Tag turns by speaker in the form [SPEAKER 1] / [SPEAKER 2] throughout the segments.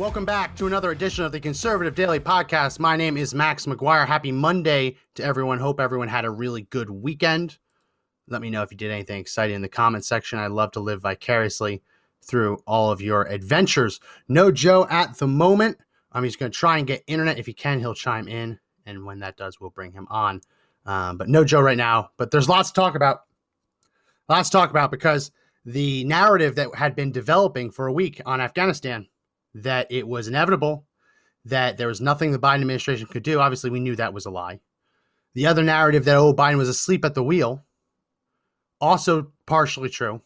[SPEAKER 1] Welcome back to another edition of the Conservative Daily Podcast. My name is Max McGuire. Happy Monday to everyone. Hope everyone had a really good weekend. Let me know if you did anything exciting in the comment section. I'd love to live vicariously through all of your adventures. No Joe at the moment. Um, he's going to try and get internet. If he can, he'll chime in. And when that does, we'll bring him on. Um, but no Joe right now. But there's lots to talk about. Lots to talk about because the narrative that had been developing for a week on Afghanistan that it was inevitable, that there was nothing the Biden administration could do. Obviously, we knew that was a lie. The other narrative that, oh, Biden was asleep at the wheel, also partially true.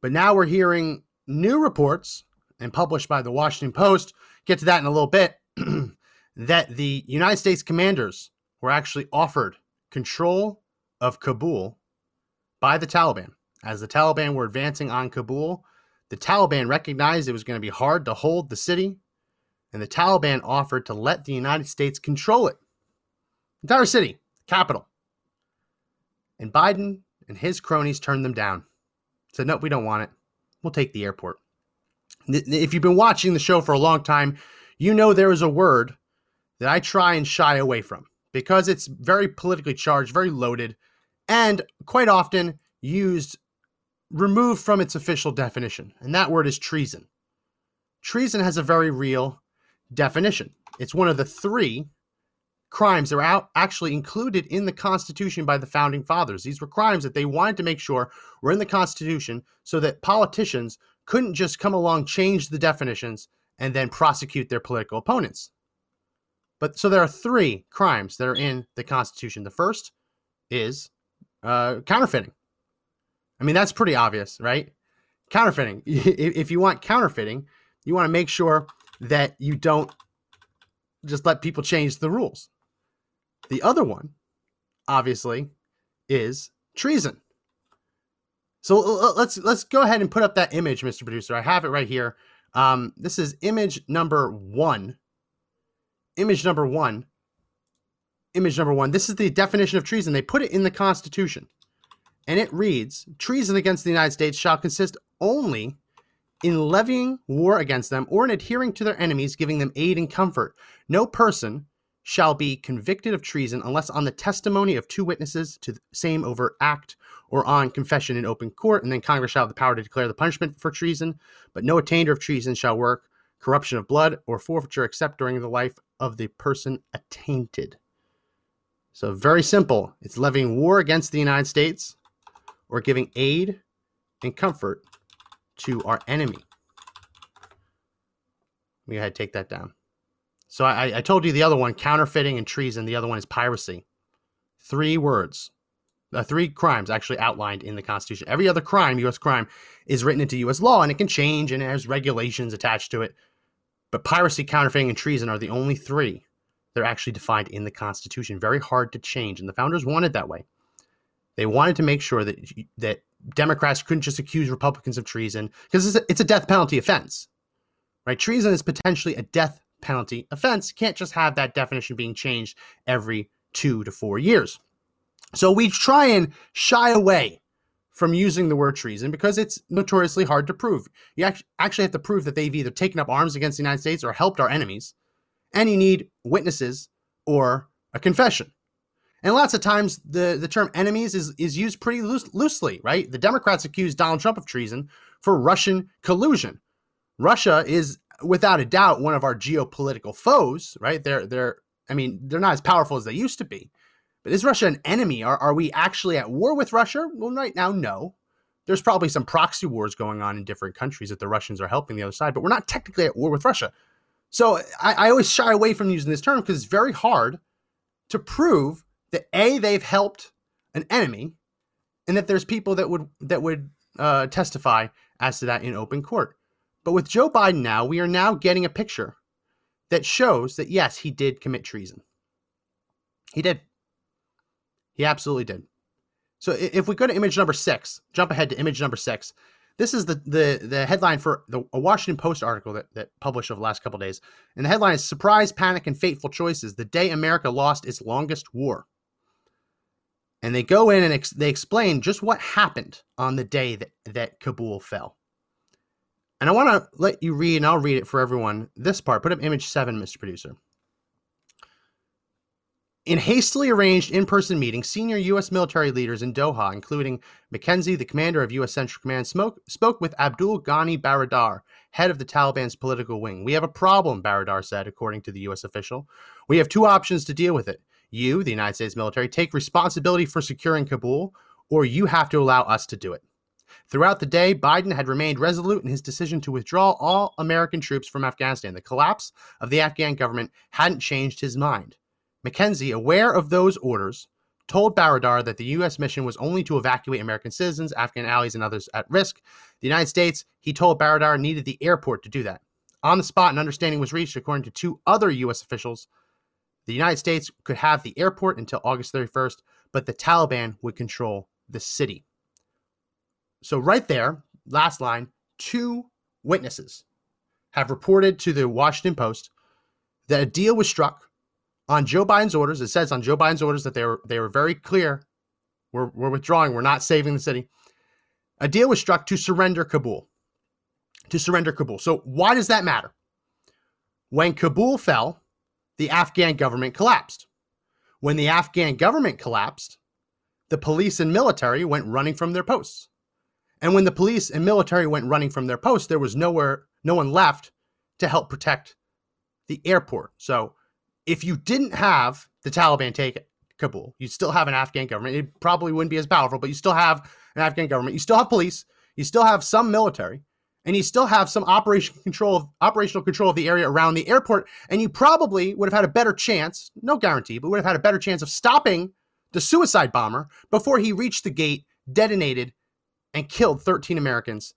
[SPEAKER 1] But now we're hearing new reports and published by the Washington Post, get to that in a little bit, that the United States commanders were actually offered control of Kabul by the Taliban. As the Taliban were advancing on Kabul, the Taliban recognized it was going to be hard to hold the city, and the Taliban offered to let the United States control it. Entire city, capital. And Biden and his cronies turned them down. Said, nope, we don't want it. We'll take the airport. If you've been watching the show for a long time, you know there is a word that I try and shy away from because it's very politically charged, very loaded, and quite often used removed from its official definition, and that word is treason. Treason has a very real definition. It's one of the three crimes that were out, actually included in the Constitution by the founding fathers. These were crimes that they wanted to make sure were in the Constitution so that politicians couldn't just come along, change the definitions, and then prosecute their political opponents. But so there are three crimes that are in the Constitution. The first is uh, counterfeiting. I mean, that's pretty obvious, right? Counterfeiting. If you want counterfeiting, you want to make sure that you don't just let people change the rules. The other one, obviously, is treason. So let's let's go ahead and put up that image, Mr. Producer. I have it right here. Um, this is image number one. Image number one. Image number one. This is the definition of treason. They put it in the Constitution and it reads treason against the united states shall consist only in levying war against them or in adhering to their enemies giving them aid and comfort. No person shall be convicted of treason unless on the testimony of two witnesses to the same overt act or on confession in open court. And then congress shall have the power to declare the punishment for treason but no attainder of treason shall work corruption of blood or forfeiture except during the life of the person attainted. So very simple. It's levying war against the united states or giving aid and comfort to our enemy. We go ahead take that down. So I, I told you the other one, counterfeiting and treason. The other one is piracy. Three words, uh, three crimes actually outlined in the Constitution. Every other crime, U.S. crime, is written into U.S. law, and it can change and has regulations attached to it. But piracy, counterfeiting, and treason are the only three that are actually defined in the Constitution. Very hard to change, and the founders wanted that way. They wanted to make sure that that Democrats couldn't just accuse Republicans of treason because it's a, it's a death penalty offense, right? Treason is potentially a death penalty offense. Can't just have that definition being changed every two to four years. So we try and shy away from using the word treason because it's notoriously hard to prove. You actually have to prove that they've either taken up arms against the United States or helped our enemies, and you need witnesses or a confession. And lots of times the, the term enemies is, is used pretty loose, loosely, right? The Democrats accuse Donald Trump of treason for Russian collusion. Russia is without a doubt one of our geopolitical foes, right? They're they're I mean, they're not as powerful as they used to be. But is Russia an enemy? Are, are we actually at war with Russia? Well, right now, no. There's probably some proxy wars going on in different countries that the Russians are helping the other side, but we're not technically at war with Russia. So I, I always shy away from using this term because it's very hard to prove that a they've helped an enemy, and that there's people that would that would uh, testify as to that in open court. But with Joe Biden now, we are now getting a picture that shows that yes, he did commit treason. He did. He absolutely did. So if we go to image number six, jump ahead to image number six. This is the the the headline for the a Washington Post article that, that published over the last couple days. And the headline is Surprise, Panic, and Fateful Choices: The Day America Lost Its Longest War. And they go in and ex- they explain just what happened on the day that, that Kabul fell. And I want to let you read, and I'll read it for everyone. This part, put up image seven, Mr. Producer. In hastily arranged in person meetings, senior U.S. military leaders in Doha, including McKenzie, the commander of U.S. Central Command, smoke, spoke with Abdul Ghani Baradar, head of the Taliban's political wing. We have a problem, Baradar said, according to the U.S. official. We have two options to deal with it. You, the United States military, take responsibility for securing Kabul, or you have to allow us to do it. Throughout the day, Biden had remained resolute in his decision to withdraw all American troops from Afghanistan. The collapse of the Afghan government hadn't changed his mind. McKenzie, aware of those orders, told Baradar that the U.S. mission was only to evacuate American citizens, Afghan allies, and others at risk. The United States, he told Baradar, needed the airport to do that. On the spot, an understanding was reached, according to two other U.S. officials. The United States could have the airport until August 31st, but the Taliban would control the city. So, right there, last line, two witnesses have reported to the Washington Post that a deal was struck on Joe Biden's orders. It says on Joe Biden's orders that they were they were very clear. We're, we're withdrawing. We're not saving the city. A deal was struck to surrender Kabul. To surrender Kabul. So why does that matter? When Kabul fell, the Afghan government collapsed. When the Afghan government collapsed, the police and military went running from their posts. And when the police and military went running from their posts, there was nowhere, no one left to help protect the airport. So if you didn't have the Taliban take Kabul, you'd still have an Afghan government. It probably wouldn't be as powerful, but you still have an Afghan government. You still have police. You still have some military, and you still have some control operational control of the area around the airport. And you probably would have had a better chance, no guarantee, but would have had a better chance of stopping the suicide bomber before he reached the gate, detonated, and killed 13 Americans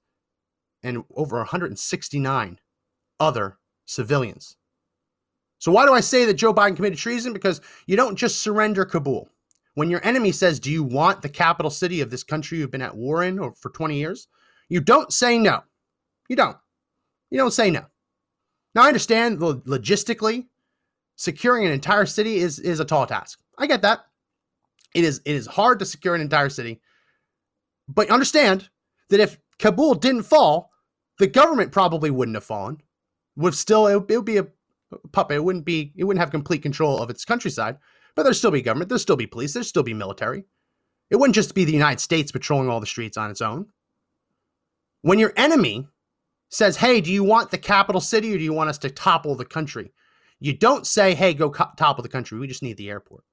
[SPEAKER 1] and over 169 other civilians. So, why do I say that Joe Biden committed treason? Because you don't just surrender Kabul. When your enemy says, Do you want the capital city of this country you've been at war in for 20 years? You don't say no. You don't. You don't say no. Now, I understand logistically, securing an entire city is, is a tall task. I get that. It is, it is hard to secure an entire city. But understand that if Kabul didn't fall, the government probably wouldn't have fallen. Would still it, would be a puppet. It wouldn't be it wouldn't have complete control of its countryside, but there'd still be government, there'd still be police, there'd still be military. It wouldn't just be the United States patrolling all the streets on its own. When your enemy says, "Hey, do you want the capital city or do you want us to topple the country?" You don't say, "Hey, go co- topple the country. We just need the airport."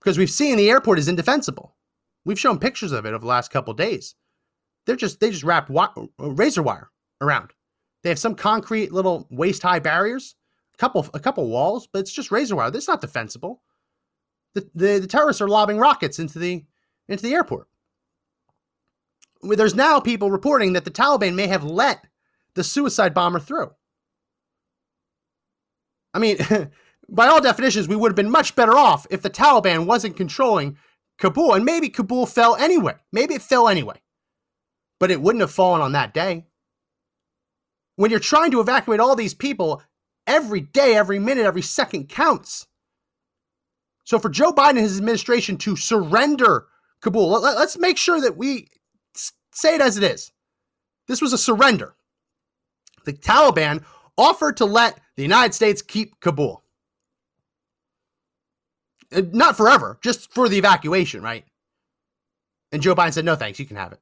[SPEAKER 1] Because we've seen the airport is indefensible. We've shown pictures of it over the last couple days. They're just they just wrap wi- uh, razor wire around. They have some concrete little waist high barriers, a couple a couple walls, but it's just razor wire. That's not defensible. The, the, the terrorists are lobbing rockets into the into the airport. There's now people reporting that the Taliban may have let the suicide bomber through. I mean, by all definitions, we would have been much better off if the Taliban wasn't controlling Kabul. And maybe Kabul fell anyway. Maybe it fell anyway. But it wouldn't have fallen on that day. When you're trying to evacuate all these people, every day, every minute, every second counts. So for Joe Biden and his administration to surrender Kabul, let, us make sure that we say it as it is. This was a surrender. The Taliban offered to let the United States keep Kabul. Uh, not forever, just for the evacuation, right? And Joe Biden said, no thanks, you can have it.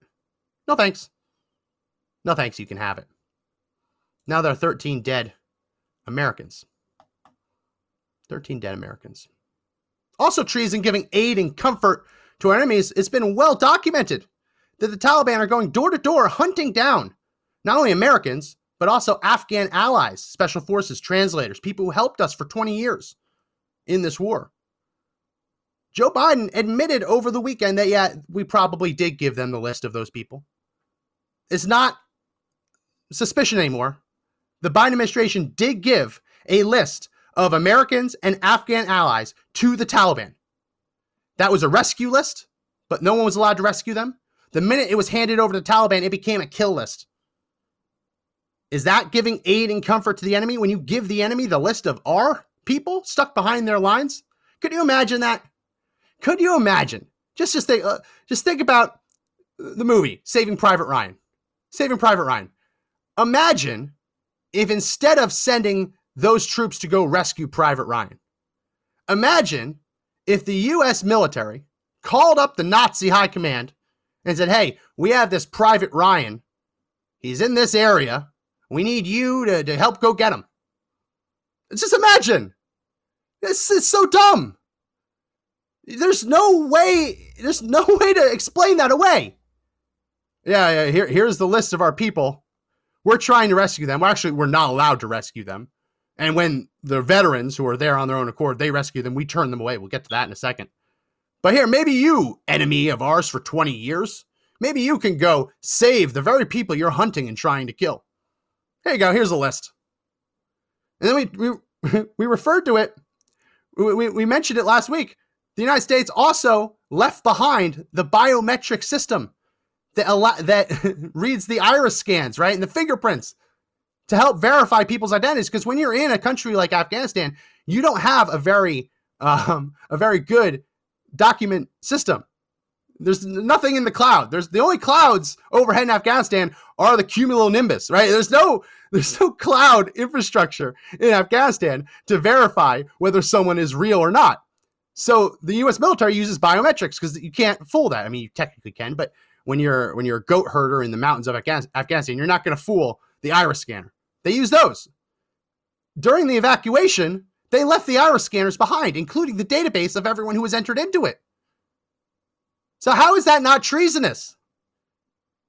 [SPEAKER 1] No thanks. No thanks, you can have it. Now there are 13 dead Americans. 13 dead Americans. Also, treason giving aid and comfort to our enemies. It's been well documented that the Taliban are going door to door hunting down not only Americans, but also Afghan allies, special forces, translators, people who helped us for 20 years in this war. Joe Biden admitted over the weekend that, yeah, we probably did give them the list of those people. It's not suspicion anymore. The Biden administration did give a list of Americans and Afghan allies to the Taliban. That was a rescue list, but no one was allowed to rescue them. The minute it was handed over to the Taliban, it became a kill list. Is that giving aid and comfort to the enemy when you give the enemy the list of our people stuck behind their lines? Could you imagine that? Could you imagine? Just just think uh, just think about the movie Saving Private Ryan. Saving Private Ryan. Imagine if instead of sending those troops to go rescue Private Ryan, imagine if the US military called up the Nazi high command and said, "Hey, we have this Private Ryan. He's in this area. We need you to, to help go get them. Just imagine. This is so dumb. There's no way. There's no way to explain that away. Yeah, yeah. Here, here's the list of our people. We're trying to rescue them. Well, actually, we're not allowed to rescue them. And when the veterans who are there on their own accord, they rescue them, we turn them away. We'll get to that in a second. But here, maybe you, enemy of ours for 20 years, maybe you can go save the very people you're hunting and trying to kill. Here you go. Here's a list. And then we we, we referred to it. We, we, we mentioned it last week. The United States also left behind the biometric system that that reads the iris scans, right, and the fingerprints to help verify people's identities. Because when you're in a country like Afghanistan, you don't have a very um, a very good document system. There's nothing in the cloud. There's the only clouds overhead in Afghanistan are the cumulonimbus, right? There's no there's no cloud infrastructure in Afghanistan to verify whether someone is real or not. So the U.S. military uses biometrics because you can't fool that. I mean, you technically can, but when you're when you're a goat herder in the mountains of Afghanistan, you're not going to fool the iris scanner. They use those. During the evacuation, they left the iris scanners behind, including the database of everyone who was entered into it. So how is that not treasonous?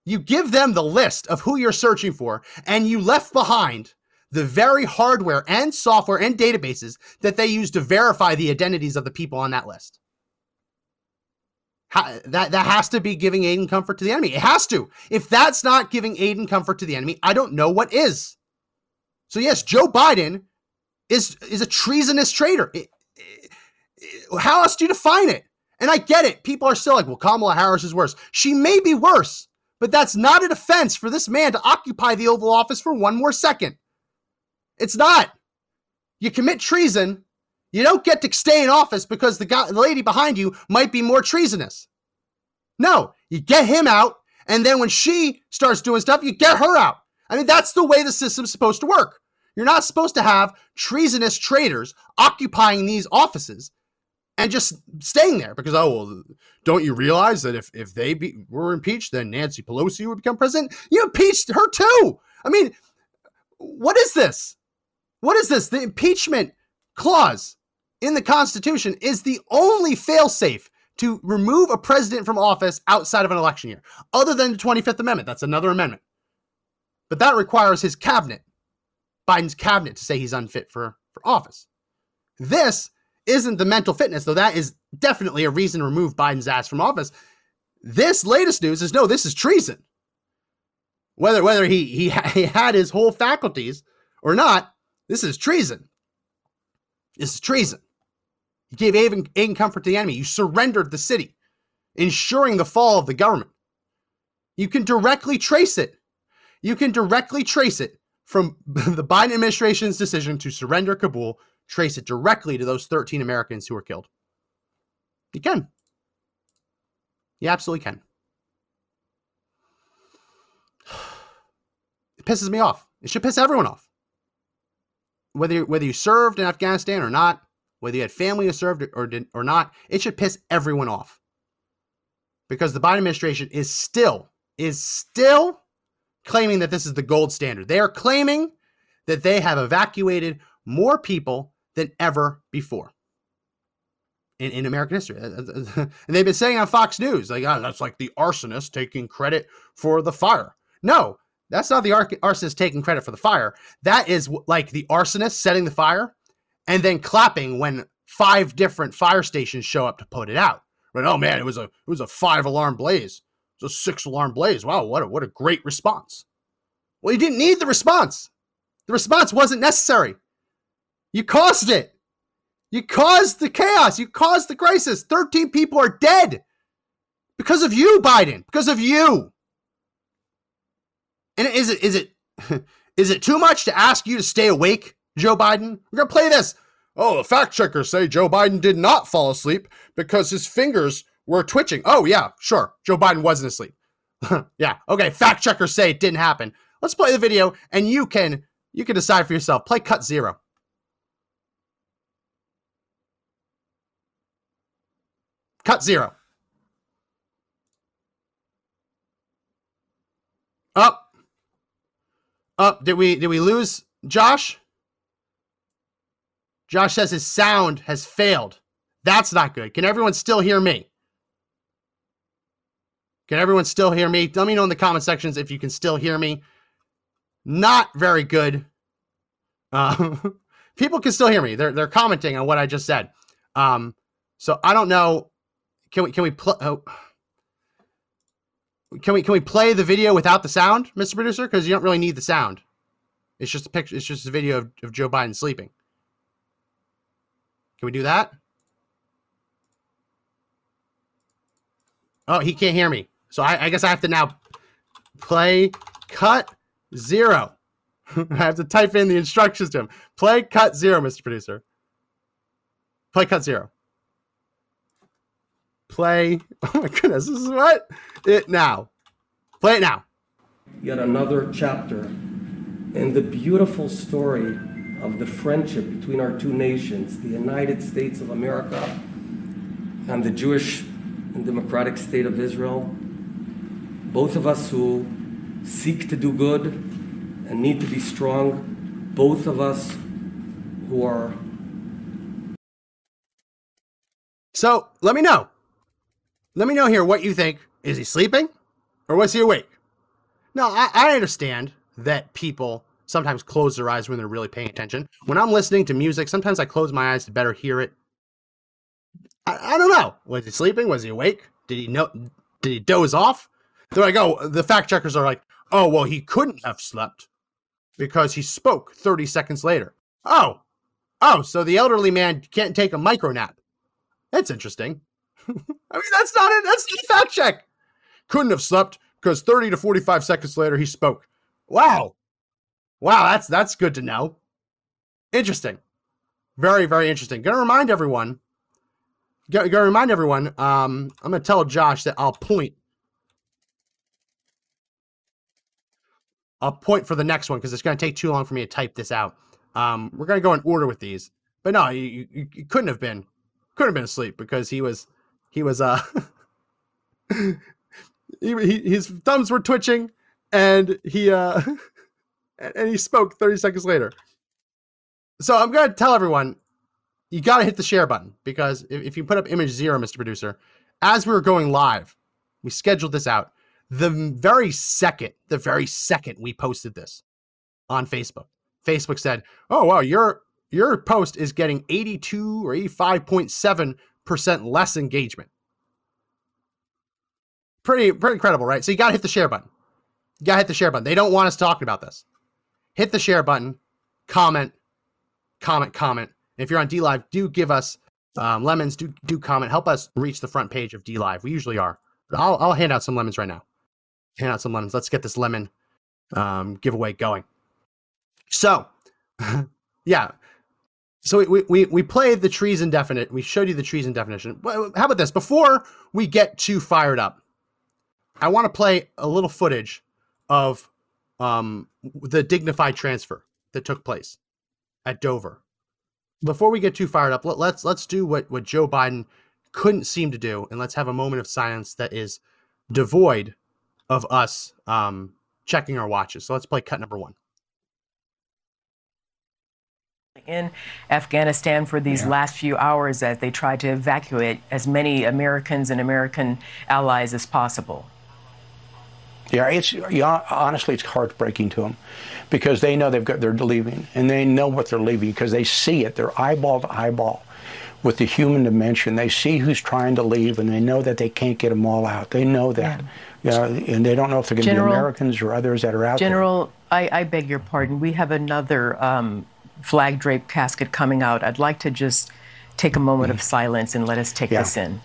[SPEAKER 1] You give them the list of who you're searching for, and you left behind the very hardware and software and databases that they use to verify the identities of the people on that list. How, that that has to be giving aid and comfort to the enemy. It has to. If that's not giving aid and comfort to the enemy, I don't know what is. So yes, Joe Biden is is a treasonous traitor. It, it, how else do you define it? And I get it. People are still like, well, Kamala Harris is worse. She may be worse, but that's not a defense for this man to occupy the Oval Office for one more second. It's not. You commit treason, you don't get to stay in office because the guy, the lady behind you might be more treasonous. No, you get him out, and then when she starts doing stuff, you get her out. I mean, that's the way the system's supposed to work. You're not supposed to have treasonous traitors occupying these offices and just staying there because oh well, don't you realize that if if they be, were impeached, then Nancy Pelosi would become president? You impeached her too. I mean, what is this? What is this? The impeachment clause in the Constitution is the only failsafe to remove a president from office outside of an election year, other than the 25th Amendment. That's another amendment. But that requires his cabinet, Biden's cabinet, to say he's unfit for, for office. This isn't the mental fitness, though that is definitely a reason to remove Biden's ass from office. This latest news is no, this is treason. Whether whether he he, he had his whole faculties or not, this is treason. This is treason. You gave aid and, comfort to the enemy. You surrendered the city, ensuring the fall of the government. You can directly trace it. You can directly trace it from the Biden administration's decision to surrender Kabul, trace it directly to those 13 Americans who were killed. You can. You absolutely can. It pisses me off. It should piss everyone off whether whether you served in Afghanistan or not, whether you had family who served or did or not, it should piss everyone off. Because the Biden administration is still is still claiming that this is the gold standard. They are claiming that they have evacuated more people than ever before in, in American history. and they've been saying on Fox News, like, oh, that's like the arsonist taking credit for the fire. No, that's not the arsonist taking credit for the fire. That is like the arsonist setting the fire and then clapping when five different fire stations show up to put it out. But oh man, it was a it was a five alarm blaze. It was a six alarm blaze. Wow, what a what a great response. Well, you didn't need the response. The response wasn't necessary. You caused it. You caused the chaos. You caused the crisis. 13 people are dead because of you, Biden, because of you. And is it is it is it too much to ask you to stay awake, Joe Biden? We're gonna play this. Oh, the fact checkers say Joe Biden did not fall asleep because his fingers were twitching. Oh yeah, sure. Joe Biden wasn't asleep. yeah, okay. Fact checkers say it didn't happen. Let's play the video, and you can you can decide for yourself. Play cut zero. Cut zero. Up. Up. Did we did we lose Josh? Josh says his sound has failed. That's not good. Can everyone still hear me? Can everyone still hear me? Let me know in the comment sections if you can still hear me. Not very good. Uh, people can still hear me. They're they're commenting on what I just said. Um, so I don't know. Can we can we play? Oh. Can we can we play the video without the sound, Mr. Producer? Because you don't really need the sound. It's just a picture. It's just a video of, of Joe Biden sleeping. Can we do that? Oh, he can't hear me. So I, I guess I have to now play cut zero. I have to type in the instructions to him. Play cut zero, Mr. Producer. Play cut zero. Play. Oh my goodness, this is what? It now. Play it now.
[SPEAKER 2] Yet another chapter in the beautiful story of the friendship between our two nations, the United States of America and the Jewish and democratic state of Israel. Both of us who seek to do good and need to be strong, both of us who are.
[SPEAKER 1] So let me know. Let me know here what you think. Is he sleeping or was he awake? No, I, I understand that people sometimes close their eyes when they're really paying attention. When I'm listening to music, sometimes I close my eyes to better hear it. I, I don't know. Was he sleeping? Was he awake? Did he know? Did he doze off? They're like, oh, the fact checkers are like, oh, well, he couldn't have slept because he spoke 30 seconds later. Oh, oh, so the elderly man can't take a micro nap. That's interesting. I mean, that's not it. That's the fact check. Couldn't have slept because 30 to 45 seconds later he spoke. Wow. Wow, that's that's good to know. Interesting. Very, very interesting. Gonna remind everyone. Gonna, remind everyone. Um, I'm gonna tell Josh that I'll point. I'll point for the next one because it's gonna take too long for me to type this out. Um, we're gonna go in order with these. But no, you, you, you couldn't have been couldn't have been asleep because he was he was uh he, he, his thumbs were twitching and he uh and he spoke 30 seconds later. So I'm to tell everyone you got to hit the share button because if, if you put up image zero, Mr. Producer, as we were going live, we scheduled this out. The very second, the very second we posted this on Facebook, Facebook said, "Oh wow, your your post is getting 82 or 85.7 percent less engagement." Pretty pretty incredible, right? So you got to hit the share button. You got to hit the share button. They don't want us talking about this hit the share button, comment, comment, comment. And if you're on DLive, do give us um, lemons. Do do comment. Help us reach the front page of DLive. We usually are. But I'll I'll hand out some lemons right now. Hand out some lemons. Let's get this lemon um, giveaway going. So, yeah. So we, we we played the trees indefinite. We showed you the trees in definition. How about this? Before we get too fired up, I want to play a little footage of um, the dignified transfer that took place at Dover. Before we get too fired up, let, let's let's do what what Joe Biden couldn't seem to do, and let's have a moment of silence that is devoid of us um, checking our watches. So let's play cut number one.
[SPEAKER 3] In Afghanistan for these yeah. last few hours as they try to evacuate as many Americans and American allies as possible.
[SPEAKER 4] Yeah, it's honestly it's heartbreaking to them because they know they've got they're leaving and they know what they're leaving because they see it. They're eyeball to eyeball with the human dimension. They see who's trying to leave and they know that they can't get them all out. They know that. Yeah. You know, and they don't know if they're going to be Americans or others that are out
[SPEAKER 3] General,
[SPEAKER 4] there.
[SPEAKER 3] I, I beg your pardon. We have another um, flag draped casket coming out. I'd like to just take a moment of mm. silence and let us take
[SPEAKER 4] Yeah.
[SPEAKER 3] this in.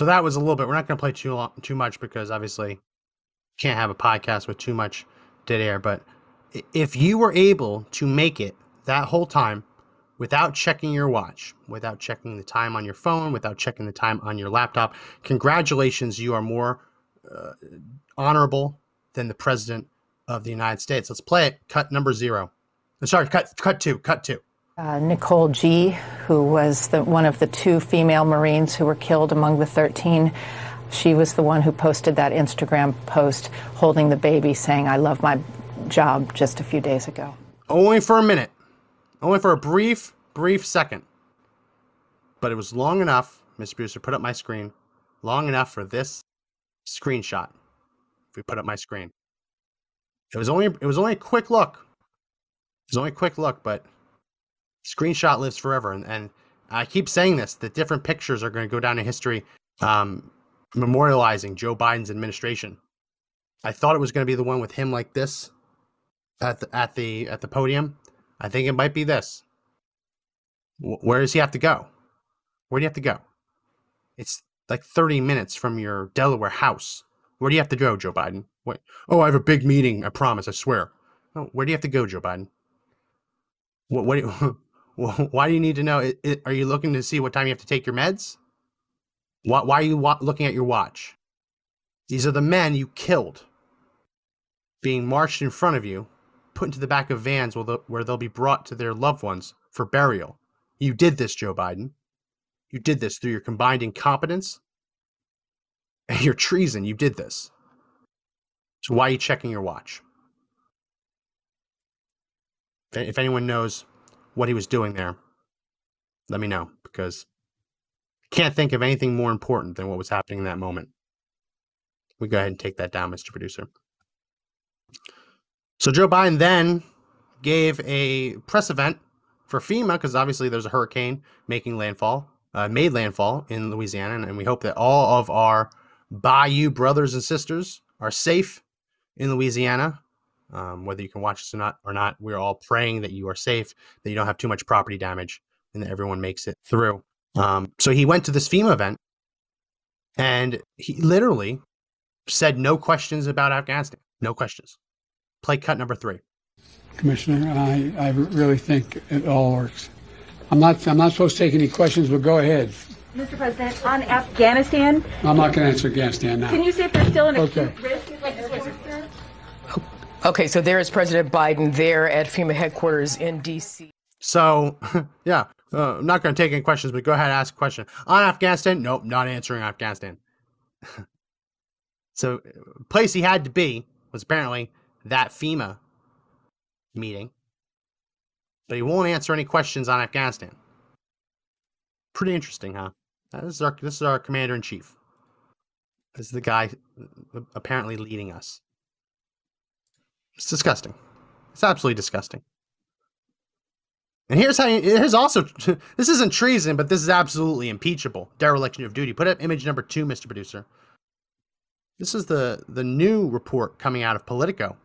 [SPEAKER 1] So that was a little bit. We're not going to play too long, too much because obviously you can't have a podcast with too much dead air. But if you were able to make it that whole time without checking your watch, without checking the time on your phone, without checking the time on your laptop, congratulations, you are more uh, honorable than the president of the United States. Let's play it. Cut number zero. Uh, Sorry, cut cut two. Cut two.
[SPEAKER 5] Uh, Nicole Gee, who was the, one of the two female Marines who were killed among the 13, she was the one who posted that Instagram post holding the baby saying, I love my job just a few days ago.
[SPEAKER 1] Only for a minute. Only for a brief, brief second. But it was long enough, Mr. Producer, put up my screen, long enough for this screenshot. If we put up my screen. It was only it was only a quick look. It was only a quick look, but screenshot lives forever. And, and I keep saying this, that different pictures are going to go down in history um, memorializing Joe Biden's administration. I thought it was going to be the one with him like this at the at the at the podium. I think it might be this. Wh- Where does he have to go? Where do you have to go? It's like 30 minutes from your Delaware house. Where do you have to go, Joe Biden? Oh, I have a big meeting. I promise. I swear. Oh, where do you have to go, Joe Biden? What? What? Why do you need to know? It, it, are you looking to see what time you have to take your meds? Why, why are you wa- looking at your watch? These are the men you killed, being marched in front of you, put into the back of vans where, where they'll be brought to their loved ones for burial. You did this, Joe Biden. You did this through your combined incompetence and your treason. You did this. So why are you checking your watch? If anyone knows what he was doing there, let me know because I can't think of anything more important than what was happening in that moment. We go ahead and take that down, Mr. Producer. So Joe Biden then gave a press event for FEMA because obviously there's a hurricane making landfall, uh, made landfall in Louisiana, and, and we hope that all of our Bayou brothers and sisters are safe in Louisiana. Um, whether you can watch us or not, or not, we're all praying that you are safe, that you don't have too much property damage, and that everyone makes it through. Um, so he went to this FEMA event, and he literally said no questions about Afghanistan, no questions. Play cut number three.
[SPEAKER 6] Commissioner, I, I really think it all works. I'm not, I'm not supposed to take any questions, but go ahead.
[SPEAKER 7] Mr. President, on Afghanistan,
[SPEAKER 6] I'm not going to answer Afghanistan now.
[SPEAKER 7] can you say if there's still an acute risk?
[SPEAKER 3] Okay, so there is President Biden there at FEMA headquarters in D.C.
[SPEAKER 1] So, yeah, uh, I'm not going to take any questions, but go ahead and ask a question. On Afghanistan? Nope, not answering Afghanistan. so, place he had to be was apparently that FEMA meeting, but he won't answer any questions on Afghanistan. Pretty interesting, huh? Uh, This is our this is our commander in chief. This is the guy uh, apparently leading us. It's disgusting. It's absolutely disgusting. And here's how. Here's also. This isn't treason, but this is absolutely impeachable. Dereliction of duty. Put up image number two, Mr. Producer. This is the, the new report coming out of Politico.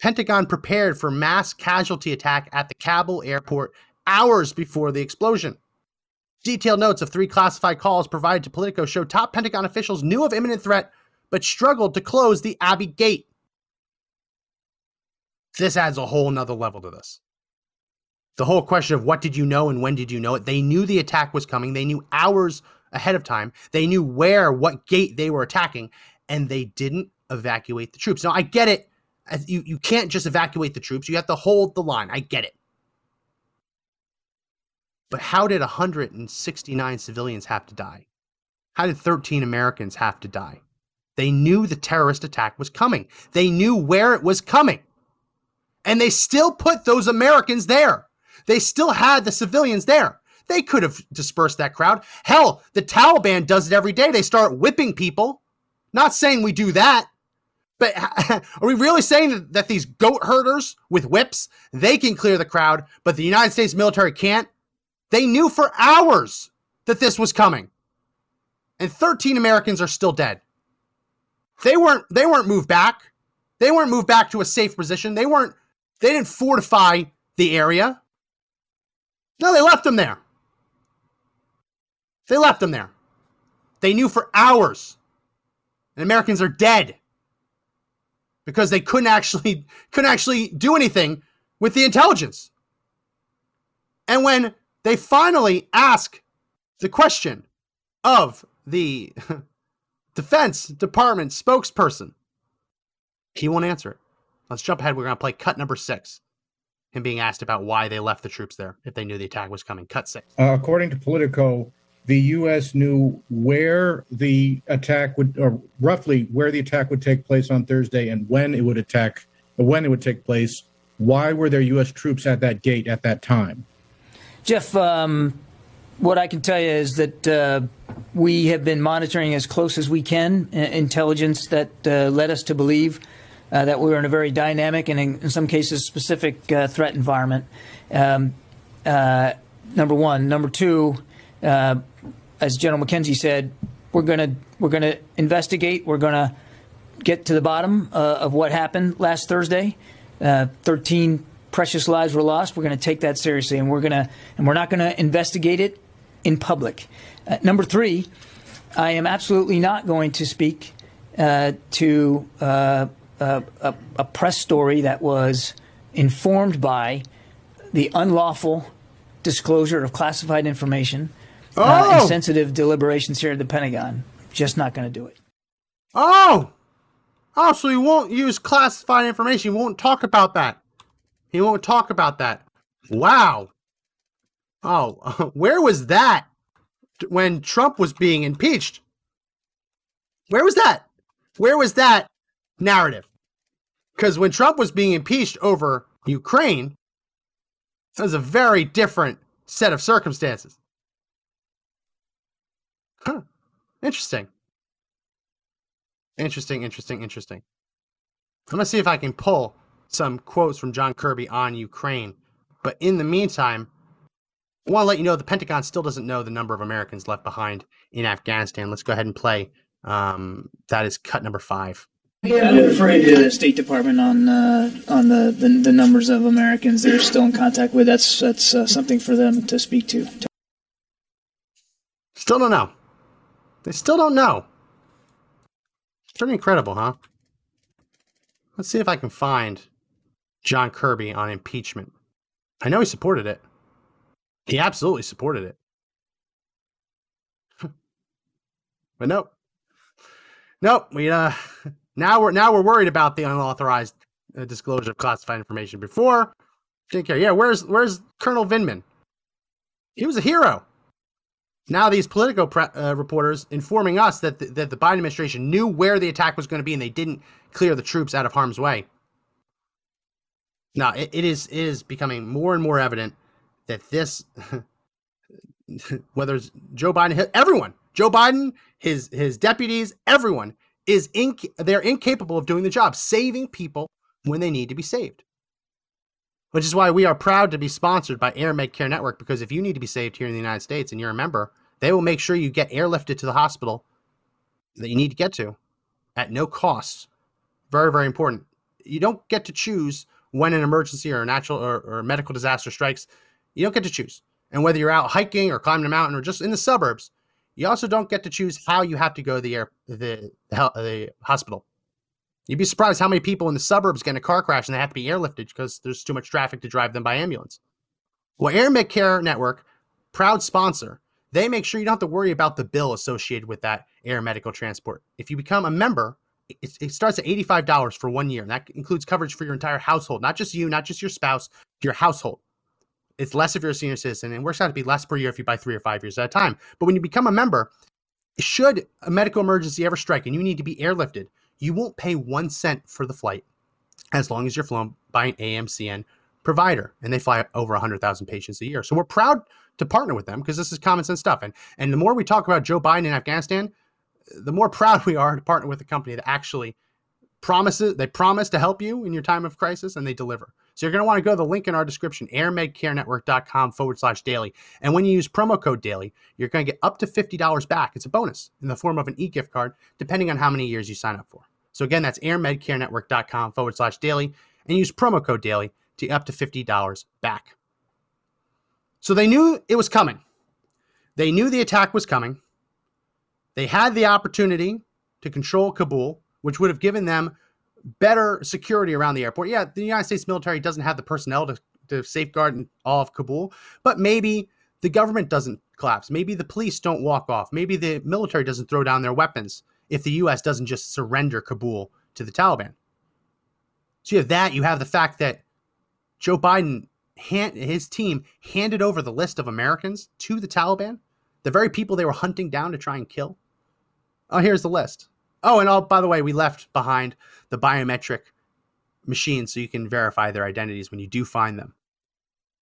[SPEAKER 1] Pentagon prepared for mass casualty attack at the Kabul airport hours before the explosion. Detailed notes of three classified calls provided to Politico show top Pentagon officials knew of imminent threat but struggled to close the Abbey Gate. This adds a whole nother level to this. The whole question of what did you know and when did you know it? They knew the attack was coming. They knew hours ahead of time. They knew where, what gate they were attacking, and they didn't evacuate the troops. Now, I get it. You, you can't just evacuate the troops. You have to hold the line. I get it. But how did 169 civilians have to die? How did 13 Americans have to die? They knew the terrorist attack was coming. They knew where it was coming. And they still put those Americans there. They still had the civilians there. They could have dispersed that crowd. Hell, the Taliban does it every day. They start whipping people. Not saying we do that. But are we really saying that these goat herders with whips, they can clear the crowd, but the United States military can't? They knew for hours that this was coming. And 13 Americans are still dead. They weren't they weren't moved back. They weren't moved back to a safe position. They weren't they didn't fortify the area. No, they left them there. They left them there. They knew for hours. And Americans are dead because they couldn't actually couldn't actually do anything with the intelligence. And when they finally ask the question of the Defense Department spokesperson, he won't answer it. Let's jump ahead. We're going to play cut number six. Him being asked about why they left the troops there if they knew the attack was coming. Cut six.
[SPEAKER 8] Uh, according to Politico, the U.S. knew where the attack would, or roughly where the attack would take place on Thursday and when it would attack, when it would take place. Why were there U.S. troops at that gate at that time?
[SPEAKER 9] Jeff, um, what I can tell you is that uh, we have been monitoring as close as we can uh, intelligence that uh, led us to believe uh, that we were in a very dynamic and, in, in some cases, specific uh, threat environment. Um, uh, number one. Number two, as General McKenzie said, we're going to we're going to investigate. We're going to get to the bottom of what happened last Thursday. Thirteen precious lives were lost. We're going to take that seriously, and we're going to and we're not going to investigate it in public. Uh, number three, I am absolutely not going to speak uh, to uh, a, a, press story that was informed by the unlawful disclosure of classified information uh,
[SPEAKER 1] oh!
[SPEAKER 9] and sensitive deliberations here at the Pentagon. Just not going to do it.
[SPEAKER 1] Oh! Oh, so he won't use classified information. He won't talk about that. He won't talk about that. Wow. Oh, where was that when Trump was being impeached? Where was that? Where was that narrative? Because when Trump was being impeached over Ukraine, that was a very different set of circumstances. Huh. Interesting. Interesting, interesting, interesting. I'm going to see if I can pull some quotes from John Kirby on Ukraine. But in the meantime, I want to let you know the Pentagon still doesn't know the number of Americans left behind in Afghanistan. Let's go ahead and play. Um, that is cut number five.
[SPEAKER 10] I'm referring to the State Department on uh, on the, the, the numbers of Americans they're still in contact with. That's that's uh, something for them to speak to.
[SPEAKER 1] Still don't know. They still don't know. Pretty incredible, huh? Let's see if I can find John Kirby on impeachment. I know he supported it. He absolutely supported it. but nope. Nope. We uh now we're now we're worried about the unauthorized uh, disclosure of classified information. Before didn't care. Yeah, where's where's Colonel Vindman? He was a hero. Now these Politico pre- uh, reporters informing us that the, that the Biden administration knew where the attack was going to be and they didn't clear the troops out of harm's way. Now it, it is it is becoming more and more evident that this, whether it's Joe Biden, everyone, Joe Biden, his his deputies, everyone is inc- they're incapable of doing the job, saving people when they need to be saved. Which is why we are proud to be sponsored by Air Med Care Network because if you need to be saved here in the United States and you're a member, they will make sure you get airlifted to the hospital that you need to get to at no cost. Very, very important. You don't get to choose when an emergency or a natural or, or medical disaster strikes. You don't get to choose. And whether you're out hiking or climbing a mountain or just in the suburbs, you also don't get to choose how you have to go to the air, the, the, the hospital. You'd be surprised how many people in the suburbs get in a car crash and they have to be airlifted because there's too much traffic to drive them by ambulance. Well, Air Medcare Network, proud sponsor, they make sure you don't have to worry about the bill associated with that air medical transport. If you become a member, it, it starts at $85 for one year, and that includes coverage for your entire household, not just you, not just your spouse, your household. It's less if you're a senior citizen, and works out to be less per year if you buy three or five years at a time. But when you become a member, should a medical emergency ever strike and you need to be airlifted, you won't pay one cent for the flight as long as you're flown by an AMCN provider, and they fly over 100,000 patients a year. So we're proud to partner with them because this is common sense stuff. And and the more we talk about Joe Biden in Afghanistan, the more proud we are to partner with a company that actually promises they promise to help you in your time of crisis and they deliver. So you're going to want to go to the link in our description, airmedcarenetwork.com forward slash daily. And when you use promo code daily, you're going to get up to $50 back. It's a bonus in the form of an e-gift card, depending on how many years you sign up for. So again, that's airmedcarenetwork.com forward slash daily and use promo code daily to up to $50 back. So they knew it was coming. They knew the attack was coming. They had the opportunity to control Kabul, which would have given them better security around the airport. Yeah, the United States military doesn't have the personnel to, to safeguard all of Kabul, but maybe the government doesn't collapse. Maybe the police don't walk off. Maybe the military doesn't throw down their weapons if the U.S. doesn't just surrender Kabul to the Taliban. So you have that. You have the fact that Joe Biden, hand, his team, handed over the list of Americans to the Taliban, the very people they were hunting down to try and kill. Oh, here's the list. Oh, and oh, by the way, we left behind the biometric machine so you can verify their identities when you do find them.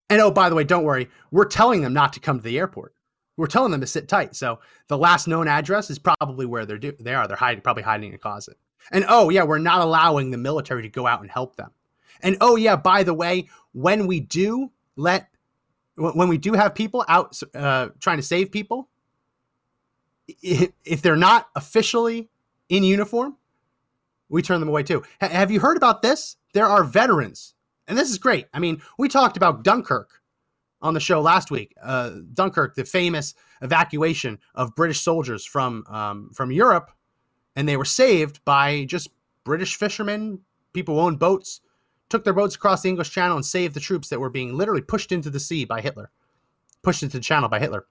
[SPEAKER 1] And oh, by the way, don't worry, we're telling them not to come to the airport. We're telling them to sit tight. So the last known address is probably where they're do- they are. They're hiding, probably hiding in a closet. And oh yeah, we're not allowing the military to go out and help them. And oh yeah, by the way, when we do let when we do have people out uh, trying to save people, if they're not officially in uniform, we turn them away too. H- have you heard about this? There are veterans, and this is great. I mean, we talked about Dunkirk on the show last week. Uh, Dunkirk, the famous evacuation of British soldiers from um, from Europe, and they were saved by just British fishermen, people who owned boats, took their boats across the English Channel and saved the troops that were being literally pushed into the sea by Hitler, pushed into the channel by Hitler.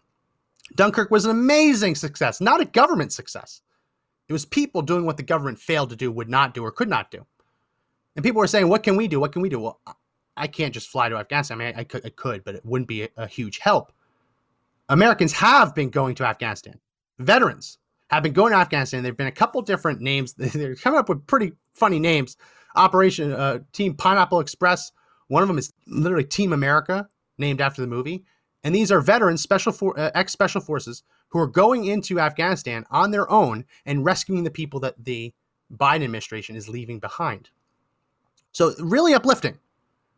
[SPEAKER 1] Dunkirk was an amazing success, not a government success. It was people doing what the government failed to do, would not do, or could not do. And people were saying, What can we do? What can we do? Well, I can't just fly to Afghanistan. I mean, I, could, I could, but it wouldn't be a, a huge help. Americans have been going to Afghanistan. Veterans have been going to Afghanistan. There've been a couple different names. They're coming up with pretty funny names. Operation uh, Team Pineapple Express. One of them is literally Team America, named after the movie. And these are veterans, special for, uh, ex special forces, who are going into Afghanistan on their own and rescuing the people that the Biden administration is leaving behind. So really uplifting,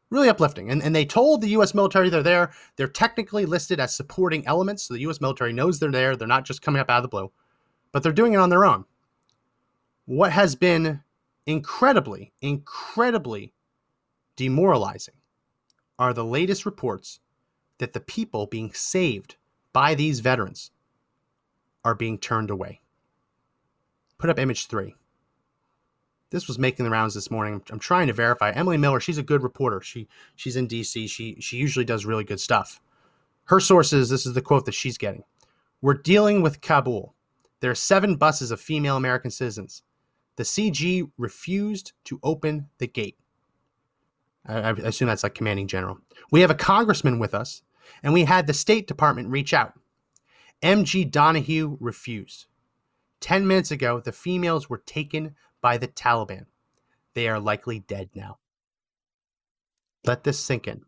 [SPEAKER 1] really uplifting. And, and they told the U.S. military they're there. They're technically listed as supporting elements, so the U.S. military knows they're there. They're not just coming up out of the blue, but they're doing it on their own. What has been incredibly, incredibly demoralizing are the latest reports that the people being saved by these veterans are being turned away. Put up image three. This was making the rounds this morning. I'm trying to verify. Emily Miller, she's a good reporter. She she's in DC. She she usually does really good stuff. Her sources, this is the quote that she's getting. We're dealing with Kabul. There are seven buses of female American citizens. The CG refused to open the gate. I, I assume that's like commanding general. We have a congressman with us and we had the State Department reach out. MG Donahue refused. 10 minutes ago, the females were taken by the Taliban. They are likely dead now. Let this sink in.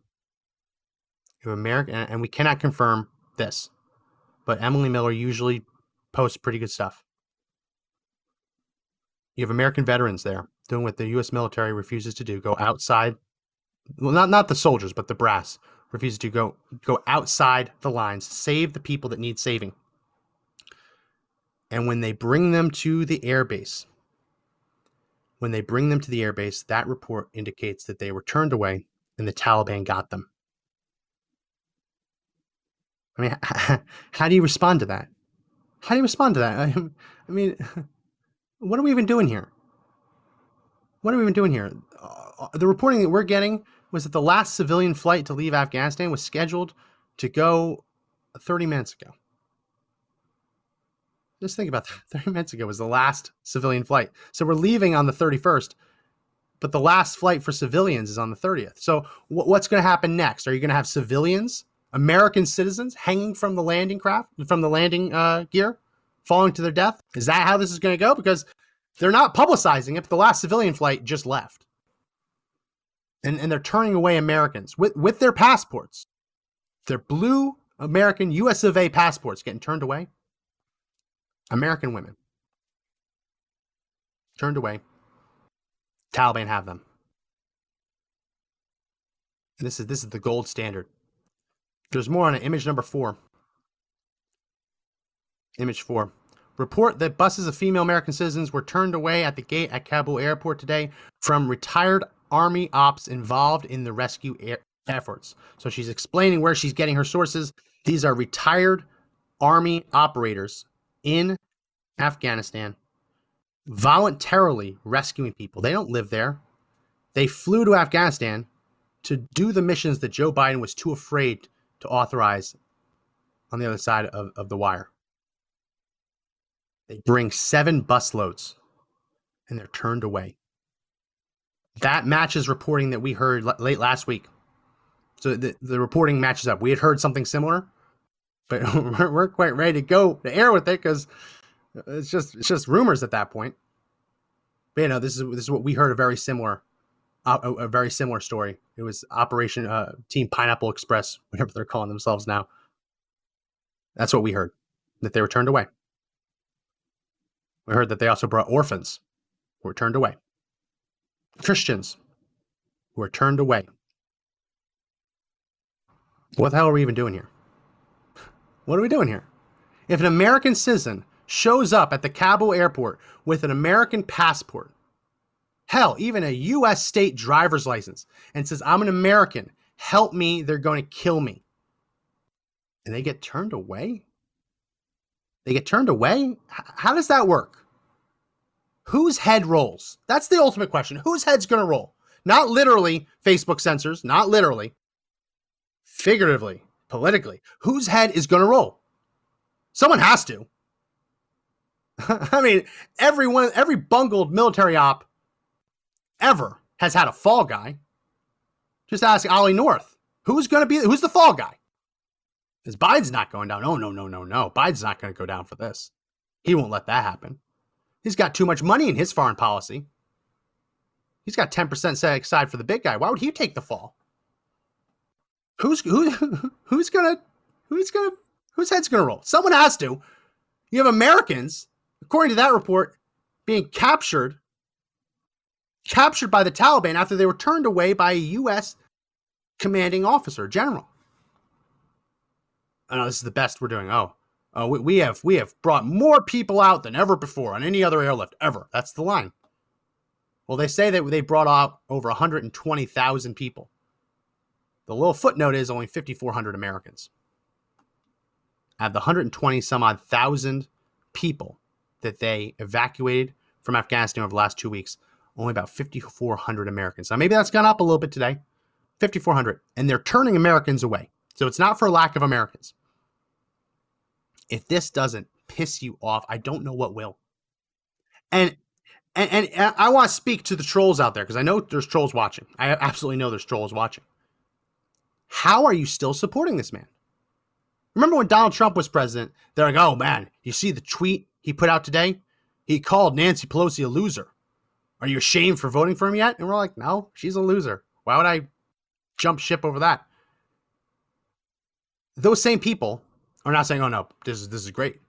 [SPEAKER 1] America, and we cannot confirm this, but Emily Miller usually posts pretty good stuff. You have American veterans there doing what the U.S. military refuses to do go outside. Well, not, not the soldiers, but the brass refuses to go go outside the lines, save the people that need saving. And when they bring them to the airbase, When they bring them to the airbase, that report indicates that they were turned away and the Taliban got them. I mean, how do you respond to that? How do you respond to that? I mean, what are we even doing here? What are we even doing here? Uh, the reporting that we're getting was that the last civilian flight to leave Afghanistan was scheduled to go 30 minutes ago. Just think about that. 30 minutes ago was the last civilian flight. So we're leaving on the 31st, but the last flight for civilians is on the 30th. So what's going to happen next? Are you going to have civilians, American citizens, hanging from the landing craft, from the landing uh, gear, falling to their death? Is that how this is going to go? Because they're not publicizing it, but the last civilian flight just left. And, and they're turning away Americans with, with their passports. Their blue American US of A passports getting turned away. American women turned away. Taliban have them. And this is this is the gold standard. There's more on it. Image number four. Image four. Report that buses of female American citizens were turned away at the gate at Kabul airport today from retired Army ops involved in the rescue efforts. So she's explaining where she's getting her sources. These are retired Army operators in Afghanistan voluntarily rescuing people. They don't live there. They flew to Afghanistan to do the missions that Joe Biden was too afraid to authorize on the other side of, of the wire. They bring seven busloads and they're turned away. That matches reporting that we heard l- late last week. So the, the reporting matches up. We had heard something similar, but we're, we're quite ready to go to air with it because it's just it's just rumors at that point. But you know, this is this is what we heard a very similar a, a very similar story. It was Operation uh, Team Pineapple Express, whatever they're calling themselves now. That's what we heard that they were turned away. We heard that they also brought orphans were turned away, Christians who are turned away. What the hell are we even doing here? What are we doing here? If an American citizen shows up at the Kabul airport with an American passport, hell, even a U.S. state driver's license, and says, I'm an American, help me, they're going to kill me. And they get turned away? They get turned away? How does that work? Whose head rolls? That's the ultimate question. Whose head's going to roll? Not literally Facebook censors, not literally, figuratively, politically. Whose head is going to roll? Someone has to. I mean, everyone, every bungled military op ever has had a fall guy. Just ask Ollie North. Who's going to be, who's the fall guy? Because Biden's not going down. Oh, no, no, no, no. Biden's not going to go down for this. He won't let that happen. He's got too much money in his foreign policy. He's got 10% set aside for the big guy. Why would he take the fall? Who's who who's gonna who's gonna whose head's gonna roll? Someone has to. You have Americans according to that report, being captured captured by the Taliban after they were turned away by a U.S. commanding officer, general. I know this is the best we're doing. Oh, oh, we, we have we have brought more people out than ever before on any other airlift ever. That's the line. Well, they say that they brought out over 120,000 people. The little footnote is only 5,400 Americans. Out of the 120 some odd thousand people that they evacuated from Afghanistan over the last two weeks, only about 5,400 Americans. Now, maybe that's gone up a little bit today 5,400. And they're turning Americans away. So it's not for lack of Americans. If this doesn't piss you off, I don't know what will. And and, and I want to speak to the trolls out there because I know there's trolls watching. I absolutely know there's trolls watching. How are you still supporting this man? Remember when Donald Trump was president? They're like, oh man, you see the tweet he put out today? He called Nancy Pelosi a loser. Are you ashamed for voting for him yet? And we're like, no, she's a loser. Why would I jump ship over that? Those same people are not saying, oh no, this is this is great.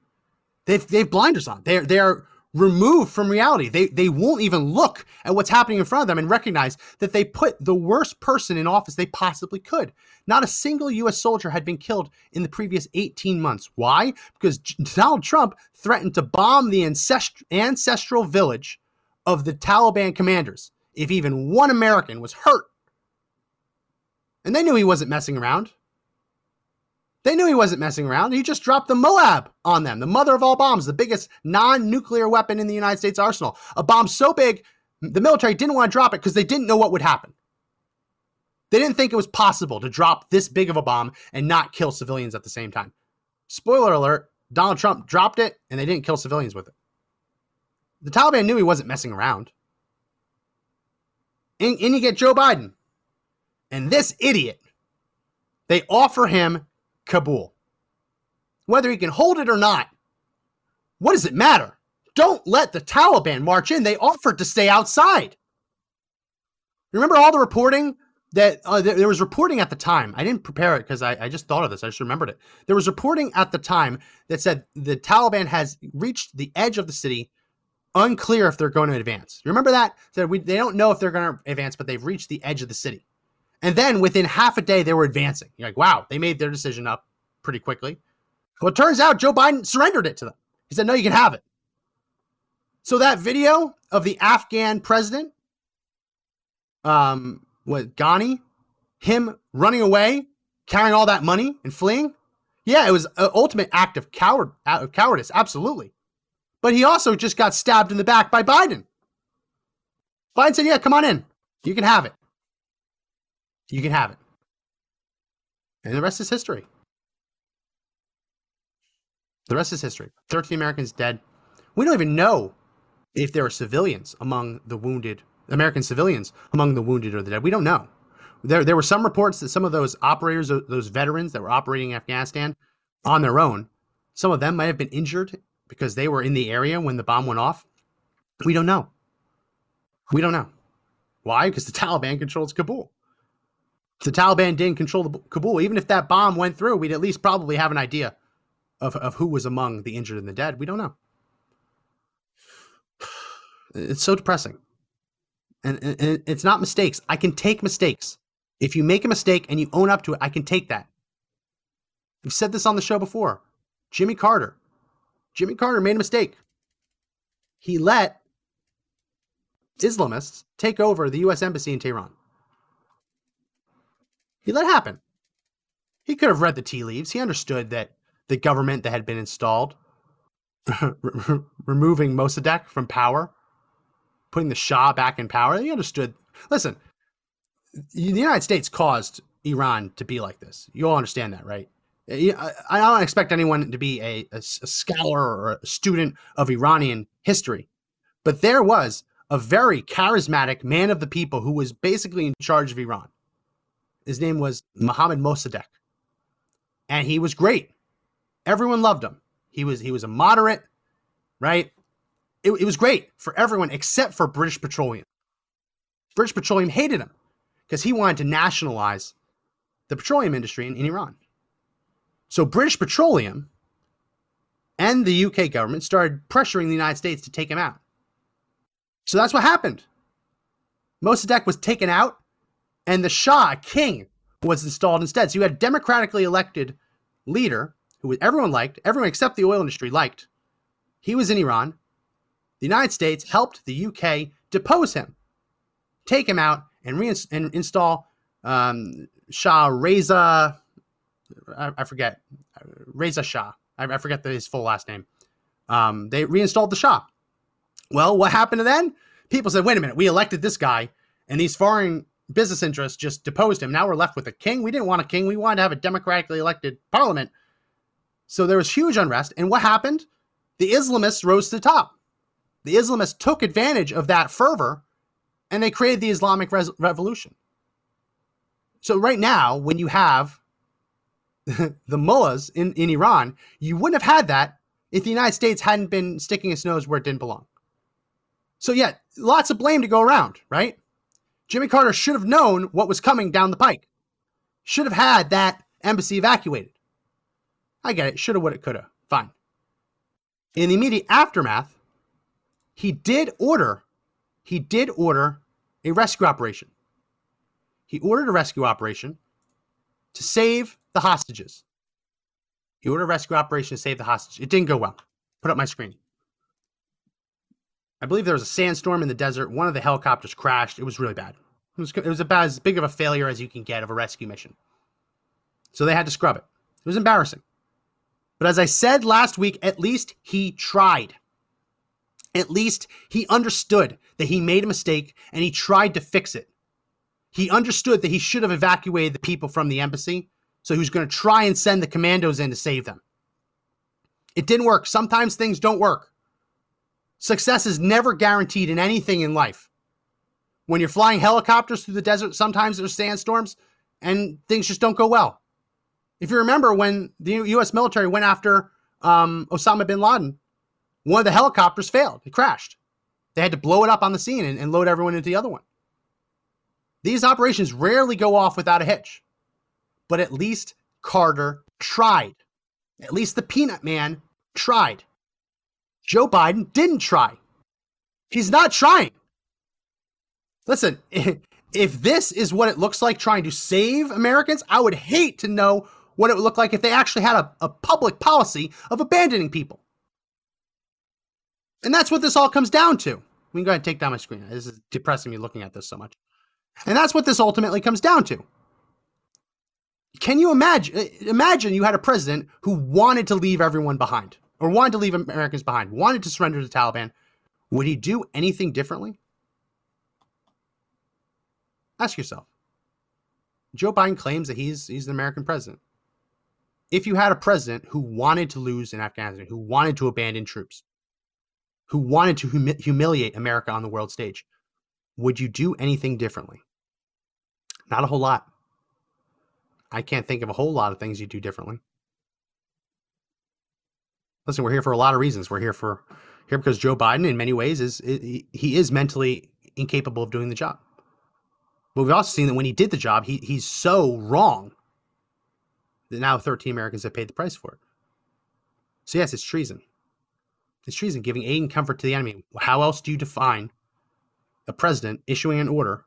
[SPEAKER 1] They've they've blinders on. They're they're removed from reality. They they won't even look at what's happening in front of them and recognize that they put the worst person in office they possibly could. Not a single US soldier had been killed in the previous 18 months. Why? Because Donald Trump threatened to bomb the ancest- ancestral village of the Taliban commanders if even one American was hurt. And they knew he wasn't messing around. They knew he wasn't messing around. He just dropped the Moab on them, the mother of all bombs, the biggest non nuclear weapon in the United States arsenal. A bomb so big, the military didn't want to drop it because they didn't know what would happen. They didn't think it was possible to drop this big of a bomb and not kill civilians at the same time. Spoiler alert Donald Trump dropped it and they didn't kill civilians with it. The Taliban knew he wasn't messing around. And, and you get Joe Biden. And this idiot, they offer him Kabul. Whether he can hold it or not, what does it matter? Don't let the Taliban march in. They offered to stay outside. Remember all the reporting that uh, there was reporting at the time. I didn't prepare it because I, I just thought of this. I just remembered it. There was reporting at the time that said the Taliban has reached the edge of the city, unclear if they're going to advance. Remember that? Said we they don't know if they're going to advance, but they've reached the edge of the city. And then within half a day, they were advancing. You're like, wow, they made their decision up pretty quickly. Well, it turns out Joe Biden surrendered it to them. He said, no, you can have it. So that video of the Afghan president, um, what Ghani, him running away, carrying all that money and fleeing. Yeah, it was an ultimate act of coward of cowardice, absolutely. But he also just got stabbed in the back by Biden. Biden said, "Yeah, come on in. You can have it. You can have it." And the rest is history. The rest is history. 13 Americans dead. We don't even know if there are civilians among the wounded, American civilians among the wounded or the dead. We don't know. There, there were some reports that some of those operators, those veterans that were operating in Afghanistan on their own, some of them might have been injured because they were in the area when the bomb went off. We don't know. We don't know. Why? Because the Taliban controls Kabul. The Taliban didn't control the Kabul, even if that bomb went through, we'd at least probably have an idea of, of who was among the injured and the dead. We don't know. It's so depressing. And, and, it's not mistakes. I can take mistakes. If you make a mistake and you own up to it, I can take that. I've said this on the show before. Jimmy Carter. Jimmy Carter made a mistake. He let Islamists take over the U.S. Embassy in Tehran. He let happen. He could have read the tea leaves. He understood that the government that had been installed, removing Mossadegh from power, putting the Shah back in power. He understood. Listen, the United States caused Iran to be like this. You all understand that, right? I don't expect anyone to be a, a scholar or a student of Iranian history, but there was a very charismatic man of the people who was basically in charge of Iran. His name was Mohammad Mossadegh, and he was great. Everyone loved him. He was he was a moderate, right? It, it was great for everyone except for British Petroleum. British Petroleum hated him because he wanted to nationalize the petroleum industry in, in Iran. So British Petroleum and the UK government started pressuring the United States to take him out. So that's what happened. Mossadegh was taken out, and the Shah, king, was installed instead. So you had a democratically elected leader who everyone liked, everyone except the oil industry liked. He was in Iran. The United States helped the UK depose him, take him out, and, reinst- and install um, Shah Reza. I, I, forget Reza Shah. I, I forget the, his full last name. Um, they reinstalled the Shah. Well, what happened then? People said, "Wait a minute, we elected this guy, and these foreign business interests just deposed him. Now we're left with a king. We didn't want a king. We wanted to have a democratically elected parliament." So there was huge unrest. And what happened? The Islamists rose to the top. The Islamists took advantage of that fervor and they created the Islamic Res- Revolution. So, right now, when you have the mullahs in, in Iran, you wouldn't have had that if the United States hadn't been sticking its nose where it didn't belong. So, yeah, lots of blame to go around, right? Jimmy Carter should have known what was coming down the pike, should have had that embassy evacuated. I get it. Shoulda, woulda, coulda. Fine. In the immediate aftermath, he did order, he did order a rescue operation. He ordered a rescue operation to save the hostages. He ordered a rescue operation to save the hostages. It didn't go well. Put up my screen. I believe there was a sandstorm in the desert. One of the helicopters crashed. It was really bad. It was, it was about as big of a failure as you can get of a rescue mission. So they had to scrub it. It was embarrassing. But as I said last week, at least he tried. At least he understood that he made a mistake and he tried to fix it. He understood that he should have evacuated the people from the embassy, so he was going to try and send the commandos in to save them. It didn't work. Sometimes things don't work. Success is never guaranteed in anything in life. When you're flying helicopters through the desert, sometimes there's sandstorms and things just don't go well. If you remember when the U.S. military went after um, Osama bin Laden, one of the helicopters failed. It crashed. They had to blow it up on the scene and, and load everyone into the other one. These operations rarely go off without a hitch, but at least Carter tried. At least the Peanut Man tried. Joe Biden didn't try. He's not trying. Listen, if this is what it looks like trying to save Americans, I would hate to know what it would look like if they actually had a, a public policy of abandoning people. And that's what this all comes down to. We can go ahead and take down my screen. This is depressing me looking at this so much. And that's what this ultimately comes down to. Can you imagine imagine you had a president who wanted to leave everyone behind or wanted to leave Americans behind, wanted to surrender to the Taliban? Would he do anything differently? Ask yourself. Joe Biden claims that he's he's the American president. If you had a president who wanted to lose in Afghanistan, who wanted to abandon troops, who wanted to humi- humiliate America on the world stage, would you do anything differently? Not a whole lot. I can't think of a whole lot of things you do differently. Listen, we're here for a lot of reasons. We're here for here because Joe Biden, in many ways, is he is mentally incapable of doing the job. But we've also seen that when he did the job, he he's so wrong that now 13 Americans have paid the price for it. So yes, it's treason. It's treason, giving aid and comfort to the enemy. How else do you define a president issuing an order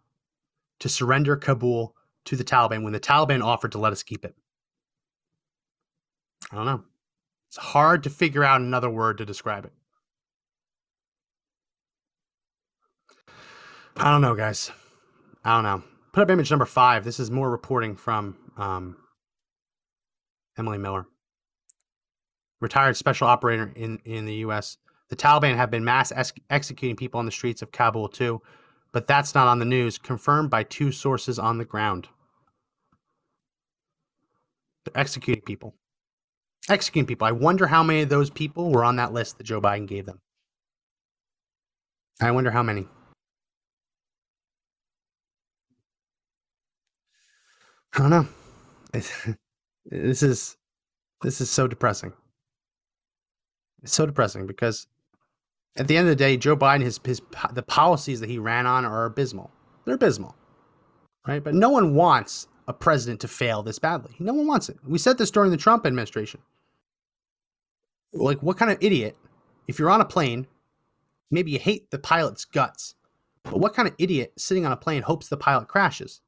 [SPEAKER 1] to surrender Kabul to the Taliban when the Taliban offered to let us keep it? I don't know. It's hard to figure out another word to describe it. I don't know, guys. I don't know. Put up image number five. This is more reporting from um, Emily Miller, retired special operator in, in the U.S. The Taliban have been mass ex- executing people on the streets of Kabul too, but that's not on the news, confirmed by two sources on the ground. They're executing people. Executing people. I wonder how many of those people were on that list that Joe Biden gave them. I wonder how many. I don't know. this is this is so depressing. It's so depressing because at the end of the day, Joe Biden, his his the policies that he ran on are abysmal. They're abysmal, right? But no one wants a president to fail this badly. No one wants it. We said this during the Trump administration. Like, what kind of idiot, if you're on a plane, maybe you hate the pilot's guts, but what kind of idiot sitting on a plane hopes the pilot crashes?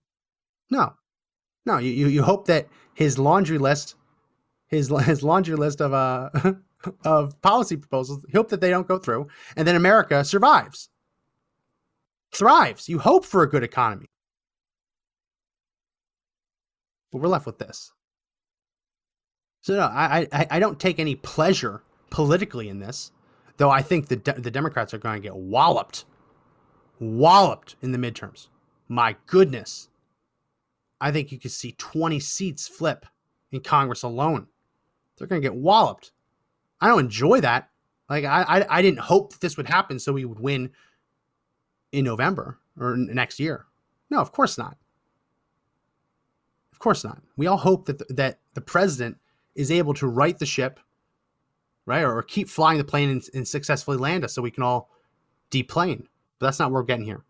[SPEAKER 1] No, no. You you, you hope that his laundry list, his his laundry list of uh of policy proposals, hope that they don't go through, and then America survives, thrives. You hope for a good economy. But we're left with this. So no, I I, I don't take any pleasure politically in this, though I think the de- the Democrats are going to get walloped, walloped in the midterms. My goodness, I think you could see 20 seats flip in Congress alone. They're going to get walloped. I don't enjoy that. Like I, I I didn't hope that this would happen so we would win in November or next year. No, of course not. Of course not. We all hope that the, that the president is able to right the ship, right, or keep flying the plane and, and successfully land us, so we can all deplane. But that's not what we're getting here.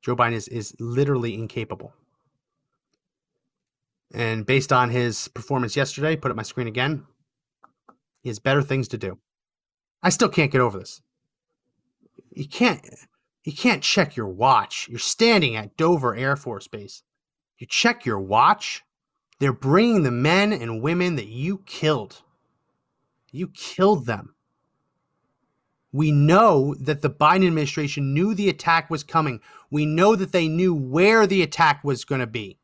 [SPEAKER 1] Joe Biden is is literally incapable. And based on his performance yesterday, put up my screen again. He has better things to do. I still can't get over this. You can't you can't check your watch. You're standing at Dover Air Force Base. You check your watch. They're bringing the men and women that you killed. You killed them. We know that the Biden administration knew the attack was coming. We know that they knew where the attack was going to be.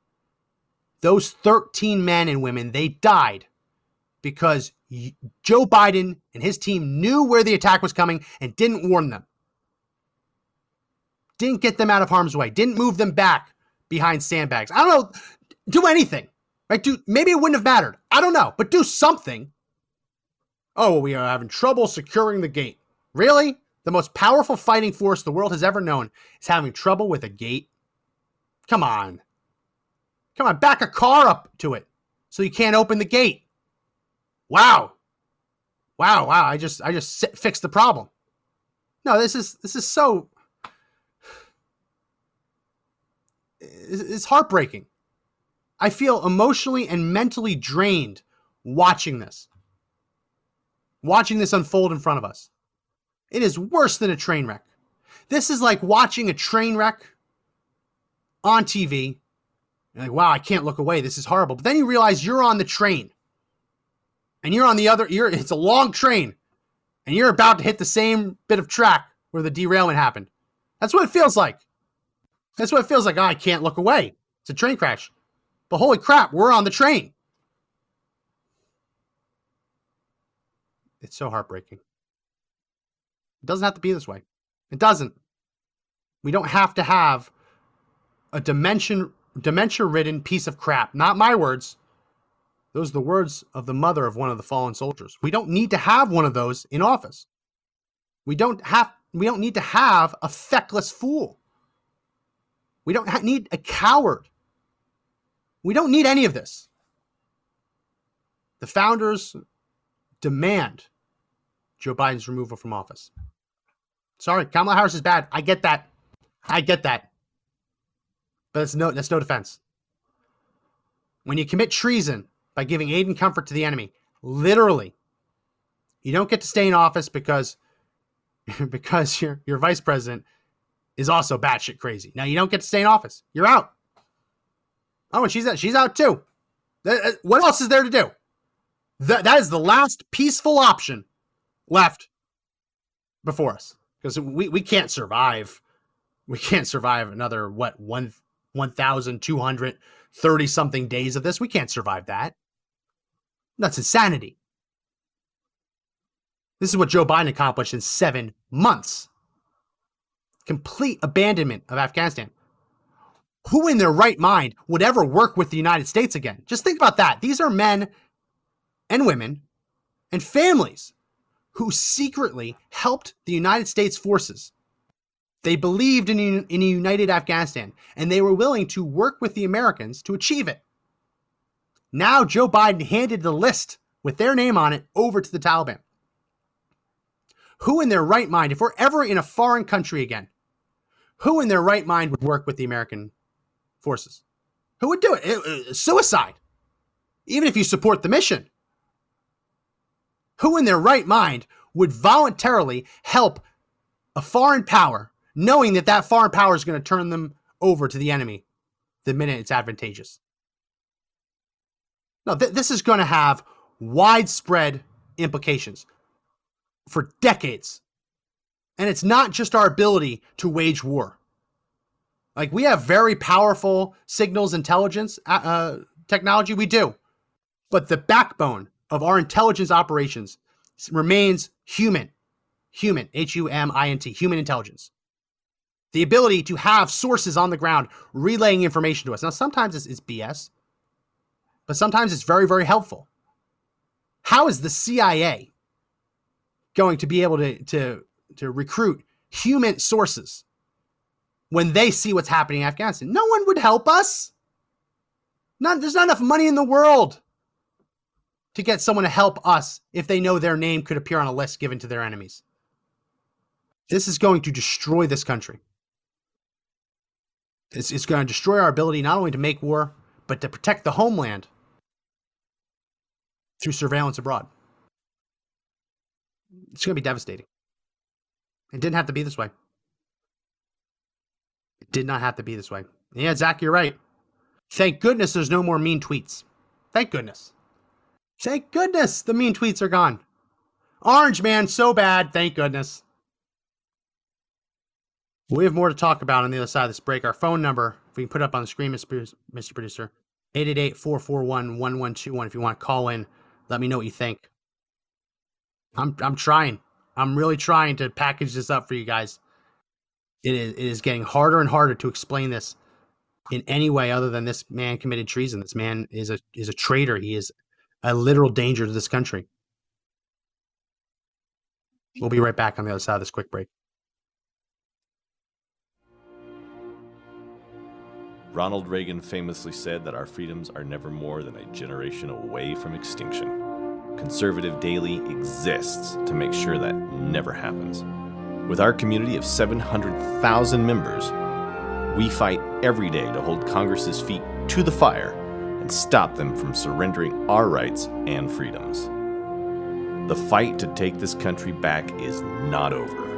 [SPEAKER 1] Those 13 men and women, they died because Joe Biden and his team knew where the attack was coming and didn't warn them. Didn't get them out of harm's way, didn't move them back behind sandbags. I don't know, do anything. Right? Do maybe it wouldn't have mattered. I don't know, but do something. Oh, we are having trouble securing the gate. Really? The most powerful fighting force the world has ever known is having trouble with a gate? Come on. Come on, back a car up to it so you can't open the gate. Wow. Wow, wow, I just I just fixed the problem. No, this is this is so it's heartbreaking. I feel emotionally and mentally drained watching this. Watching this unfold in front of us. It is worse than a train wreck. This is like watching a train wreck on TV. You're like, wow, I can't look away. This is horrible. But then you realize you're on the train. And you're on the other, you're it's a long train. And you're about to hit the same bit of track where the derailment happened. That's what it feels like. That's what it feels like. Oh, I can't look away. It's a train crash. But holy crap, we're on the train. It's so heartbreaking. It doesn't have to be this way. It doesn't. We don't have to have a dimension dementia ridden piece of crap. Not my words. Those are the words of the mother of one of the fallen soldiers. We don't need to have one of those in office. We don't have we don't need to have a feckless fool. We don't need a coward. We don't need any of this. The founders demand Joe Biden's removal from office. Sorry, Kamala Harris is bad. I get that. I get that. But that's no that's no defense. When you commit treason by giving aid and comfort to the enemy, literally, you don't get to stay in office because because your your vice president is also batshit crazy. Now you don't get to stay in office. You're out. Oh, and she's out. She's out too. Uh, what else is there to do? That that is the last peaceful option left before us because we, we can't survive. We can't survive another what one one thousand two hundred thirty something days of this. We can't survive that. That's insanity. This is what Joe Biden accomplished in seven months complete abandonment of Afghanistan. Who in their right mind would ever work with the United States again? Just think about that. These are men and women and families who secretly helped the United States forces. They believed in, in a united Afghanistan and they were willing to work with the Americans to achieve it. Now, Joe Biden handed the list with their name on it over to the Taliban. Who in their right mind, if we're ever in a foreign country again, who in their right mind would work with the American forces? Who would do it? it, it suicide. Even if you support the mission. Who in their right mind would voluntarily help a foreign power, knowing that that foreign power is going to turn them over to the enemy the minute it's advantageous? No, th- this is going to have widespread implications for decades and it's not just our ability to wage war. Like we have very powerful signals intelligence uh, uh, technology, we do. But the backbone of our intelligence operations remains human. Human, H U M I N T, human intelligence. The ability to have sources on the ground relaying information to us. Now, sometimes it's, it's BS, but sometimes it's very, very helpful. How is the CIA going to be able to, to to recruit human sources when they see what's happening in Afghanistan. No one would help us. Not, there's not enough money in the world to get someone to help us if they know their name could appear on a list given to their enemies. This is going to destroy this country. It's, it's going to destroy our ability not only to make war, but to protect the homeland through surveillance abroad. It's going to be devastating. It didn't have to be this way. It did not have to be this way. Yeah, Zach, you're right. Thank goodness there's no more mean tweets. Thank goodness. Thank goodness the mean tweets are gone. Orange man, so bad. Thank goodness. We have more to talk about on the other side of this break. Our phone number, if we can put it up on the screen, Mr. Producer, 888-441-1121. If you want to call in, let me know what you think. I'm I'm trying. I'm really trying to package this up for you guys. It is it is getting harder and harder to explain this in any way other than this man committed treason. This man is a is a traitor. He is a literal danger to this country. We'll be right back on the other side of this quick break.
[SPEAKER 11] Ronald Reagan famously said that our freedoms are never more than a generation away from extinction. Conservative Daily exists to make sure that never happens. With our community of 700,000 members, we fight every day to hold Congress's feet to the fire and stop them from surrendering our rights and freedoms. The fight to take this country back is not over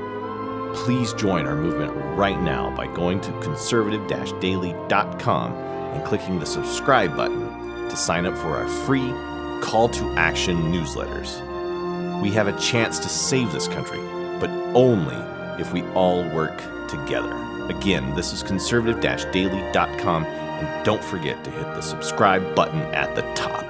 [SPEAKER 11] please join our movement right now by going to conservative daily.com and clicking the subscribe button to sign up for our free call to action newsletters. We have a chance to save this country, but only if we all work together. Again, this is conservative daily.com, and don't forget to hit the subscribe button at the top.